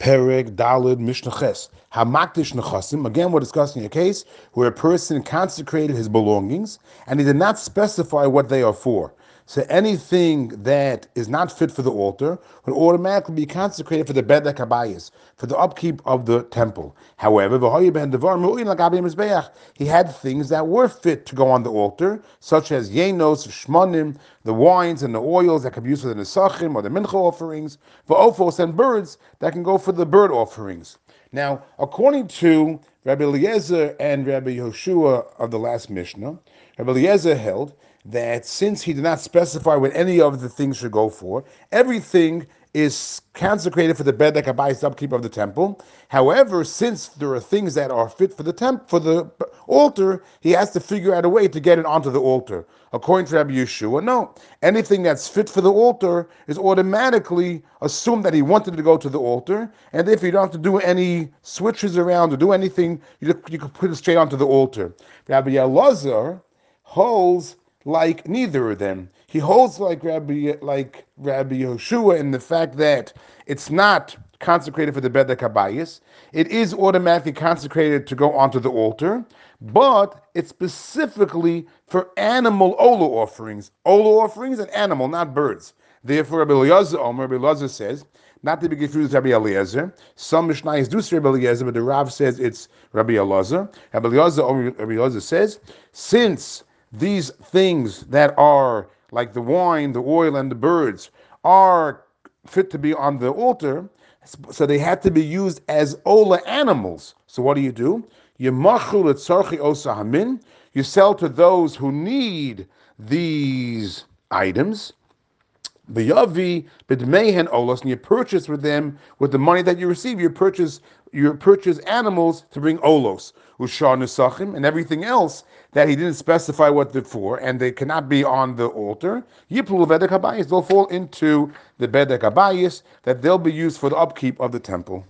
Pereg Dalid Mishnah Ches. Hamakdish Nechasim. Again, we're discussing a case where a person consecrated his belongings and he did not specify what they are for. So anything that is not fit for the altar would automatically be consecrated for the bedek habayis, for the upkeep of the temple. However, he had things that were fit to go on the altar, such as yenos, shmonim, the wines and the oils that can be used for the nesachim or the mincha offerings, for ophos and birds that can go for the bird offerings. Now, according to Rabbi Eliezer and Rabbi Yehoshua of the last Mishnah, Rabbi Eliezer held that since he did not specify what any of the things should go for, everything is consecrated for the bed bedek abayis upkeep of the temple. However, since there are things that are fit for the temp for the altar, he has to figure out a way to get it onto the altar. According to Rabbi Yehoshua, no, anything that's fit for the altar is automatically assumed that he wanted to go to the altar, and if you don't have to do any switches around or do anything, you, you can put it straight onto the altar. Rabbi Elazar holds like neither of them. He holds like Rabbi like Rabbi Yehoshua in the fact that it's not consecrated for the Bedek Habayis. It is automatically consecrated to go onto the altar, but it's specifically for animal ola offerings. Ola offerings and animal, not birds. Therefore, Rabbi Eliezer, Omer, Rabbi Eliezer says, not to be confused with Rabbi Eliezer. Some Mishnayos do say Rabbi Eliezer, but the Rav says it's Rabbi Eliezer. Rabbi Eliezer, Rabbi Eliezer says, since these things that are like the wine, the oil, and the birds are fit to be on the altar, so they had to be used as ola animals. So what do you do? You You sell to those who need these items. B'yavi b'dmehen olos, and you purchase with them with the money that you receive. You purchase you purchase animals to bring olos, ushar nechasim, and everything else that he didn't specify what they're for, and they cannot be on the altar. Bedek habayis, they'll fall into the bedek that they'll be used for the upkeep of the temple.